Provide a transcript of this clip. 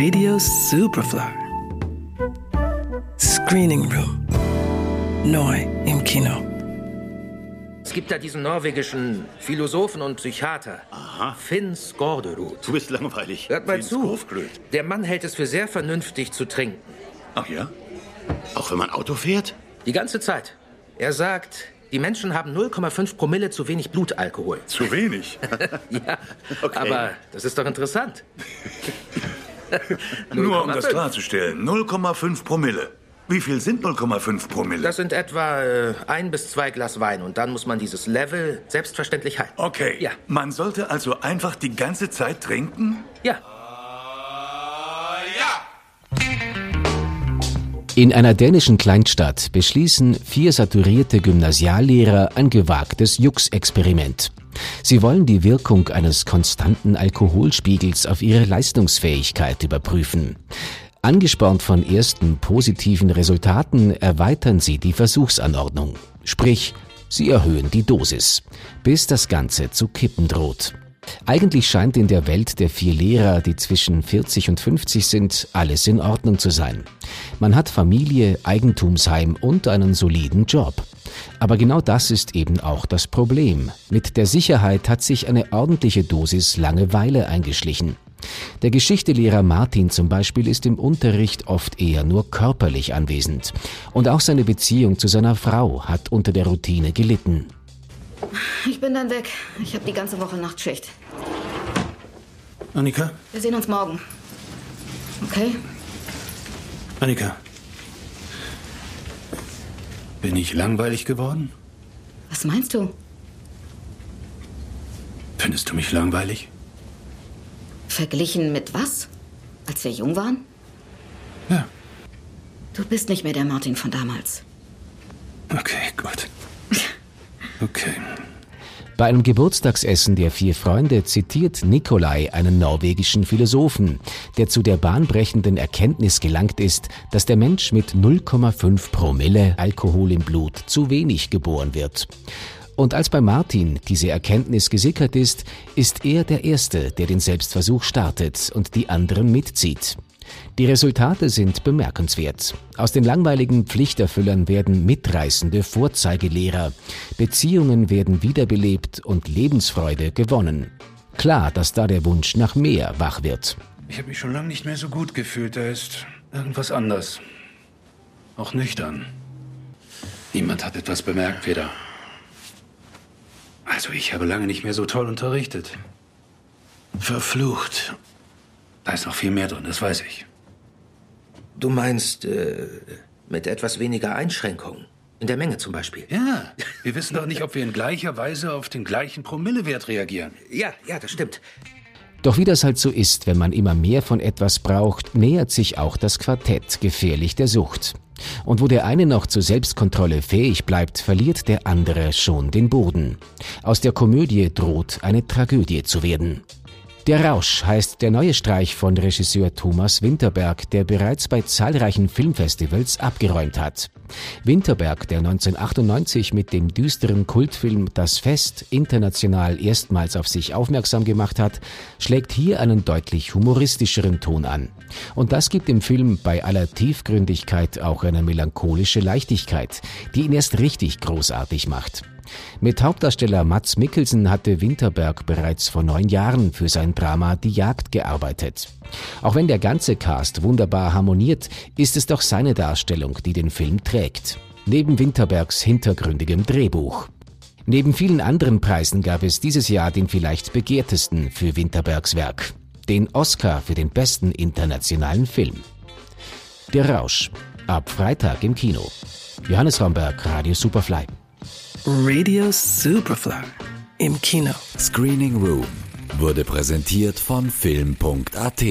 Radio Superfly. Screening Room. Neu im Kino. Es gibt da diesen norwegischen Philosophen und Psychiater. Aha. Finn Skårderud. Du bist langweilig. Hört mal Finn zu. Skofglöd. Der Mann hält es für sehr vernünftig zu trinken. Ach ja? Auch wenn man Auto fährt? Die ganze Zeit. Er sagt, die Menschen haben 0,5 Promille zu wenig Blutalkohol. Zu wenig. Ja, Okay. aber das ist doch interessant. Nur um das 0,5. klarzustellen. 0,5 Promille. Wie viel sind 0,5 Promille? Das sind etwa äh, ein bis zwei Glas Wein und dann muss man dieses Level selbstverständlich halten. okay. Ja. Man sollte also einfach die ganze Zeit trinken? Ja, In einer dänischen Kleinstadt beschließen vier saturierte Gymnasiallehrer ein gewagtes Jux-Experiment. Sie wollen die Wirkung eines konstanten Alkoholspiegels auf ihre Leistungsfähigkeit überprüfen. Angespornt von ersten positiven Resultaten erweitern sie die Versuchsanordnung. Sprich, sie erhöhen die Dosis, bis das Ganze zu kippen droht. Eigentlich scheint in der Welt der vier Lehrer, die zwischen 40 und 50 sind, alles in Ordnung zu sein. Man hat Familie, Eigentumsheim und einen soliden Job. Aber genau das ist eben auch das Problem. Mit der Sicherheit hat sich eine ordentliche Dosis Langeweile eingeschlichen. Der Geschichtelehrer Martin zum Beispiel ist im Unterricht oft eher nur körperlich anwesend. Und auch seine Beziehung zu seiner Frau hat unter der Routine gelitten. Ich bin dann weg. Ich habe die ganze Woche Nachtschicht. Annika? Wir sehen uns morgen. Okay? Annika. Bin ich langweilig geworden? Was meinst du? Findest du mich langweilig? Verglichen mit was? Als wir jung waren? Ja. Du bist nicht mehr der Martin von damals. Okay, gut. Okay. Bei einem Geburtstagsessen der vier Freunde zitiert Nikolai einen norwegischen Philosophen, der zu der bahnbrechenden Erkenntnis gelangt ist, dass der Mensch mit 0,5 Promille Alkohol im Blut zu wenig geboren wird. Und als bei Martin diese Erkenntnis gesickert ist, ist er der Erste, der den Selbstversuch startet und die anderen mitzieht. Die Resultate sind bemerkenswert. Aus den langweiligen Pflichterfüllern werden mitreißende Vorzeigelehrer. Beziehungen werden wiederbelebt und Lebensfreude gewonnen. Klar, dass da der Wunsch nach mehr wach wird. Ich habe mich schon lange nicht mehr so gut gefühlt. Da ist irgendwas anders. Auch nüchtern. Niemand hat etwas bemerkt, Peter. Also ich habe lange nicht mehr so toll unterrichtet. Verflucht. Da ist noch viel mehr drin, das weiß ich. du meinst äh, mit etwas weniger Einschränkungen. In der Menge zum Beispiel. Ja, wir wissen doch nicht, ob wir in gleicher Weise auf den gleichen Promillewert reagieren. Ja, ja, das stimmt. Doch wie das halt so ist, wenn man immer mehr von etwas braucht, nähert sich auch das Quartett gefährlich der Sucht. Und wo der eine noch zur Selbstkontrolle fähig bleibt, verliert der andere schon den Boden. Aus der Komödie droht eine Tragödie zu werden. Der Rausch heißt der neue Streich von Regisseur Thomas Winterberg, der bereits bei zahlreichen Filmfestivals abgeräumt hat. Winterberg, der 1998 mit dem düsteren Kultfilm Das Fest international erstmals auf sich aufmerksam gemacht hat, schlägt hier einen deutlich humoristischeren Ton an. Und das gibt dem Film bei aller Tiefgründigkeit auch eine melancholische Leichtigkeit, die ihn erst richtig großartig macht. Mit Hauptdarsteller Mats Mikkelsen hatte Winterberg bereits vor neun Jahren für sein Drama Die Jagd gearbeitet. Auch wenn der ganze Cast wunderbar harmoniert, ist es doch seine Darstellung, die den Film trägt. Neben Winterbergs hintergründigem Drehbuch. Neben vielen anderen Preisen gab es dieses Jahr den vielleicht begehrtesten für Winterbergs Werk. Den Oscar für den besten internationalen Film. Der Rausch. Ab Freitag im Kino. Johannes Romberg, Radio Superfly. Radio Superfly. Im Kino. Screening Room wurde präsentiert von Film.at.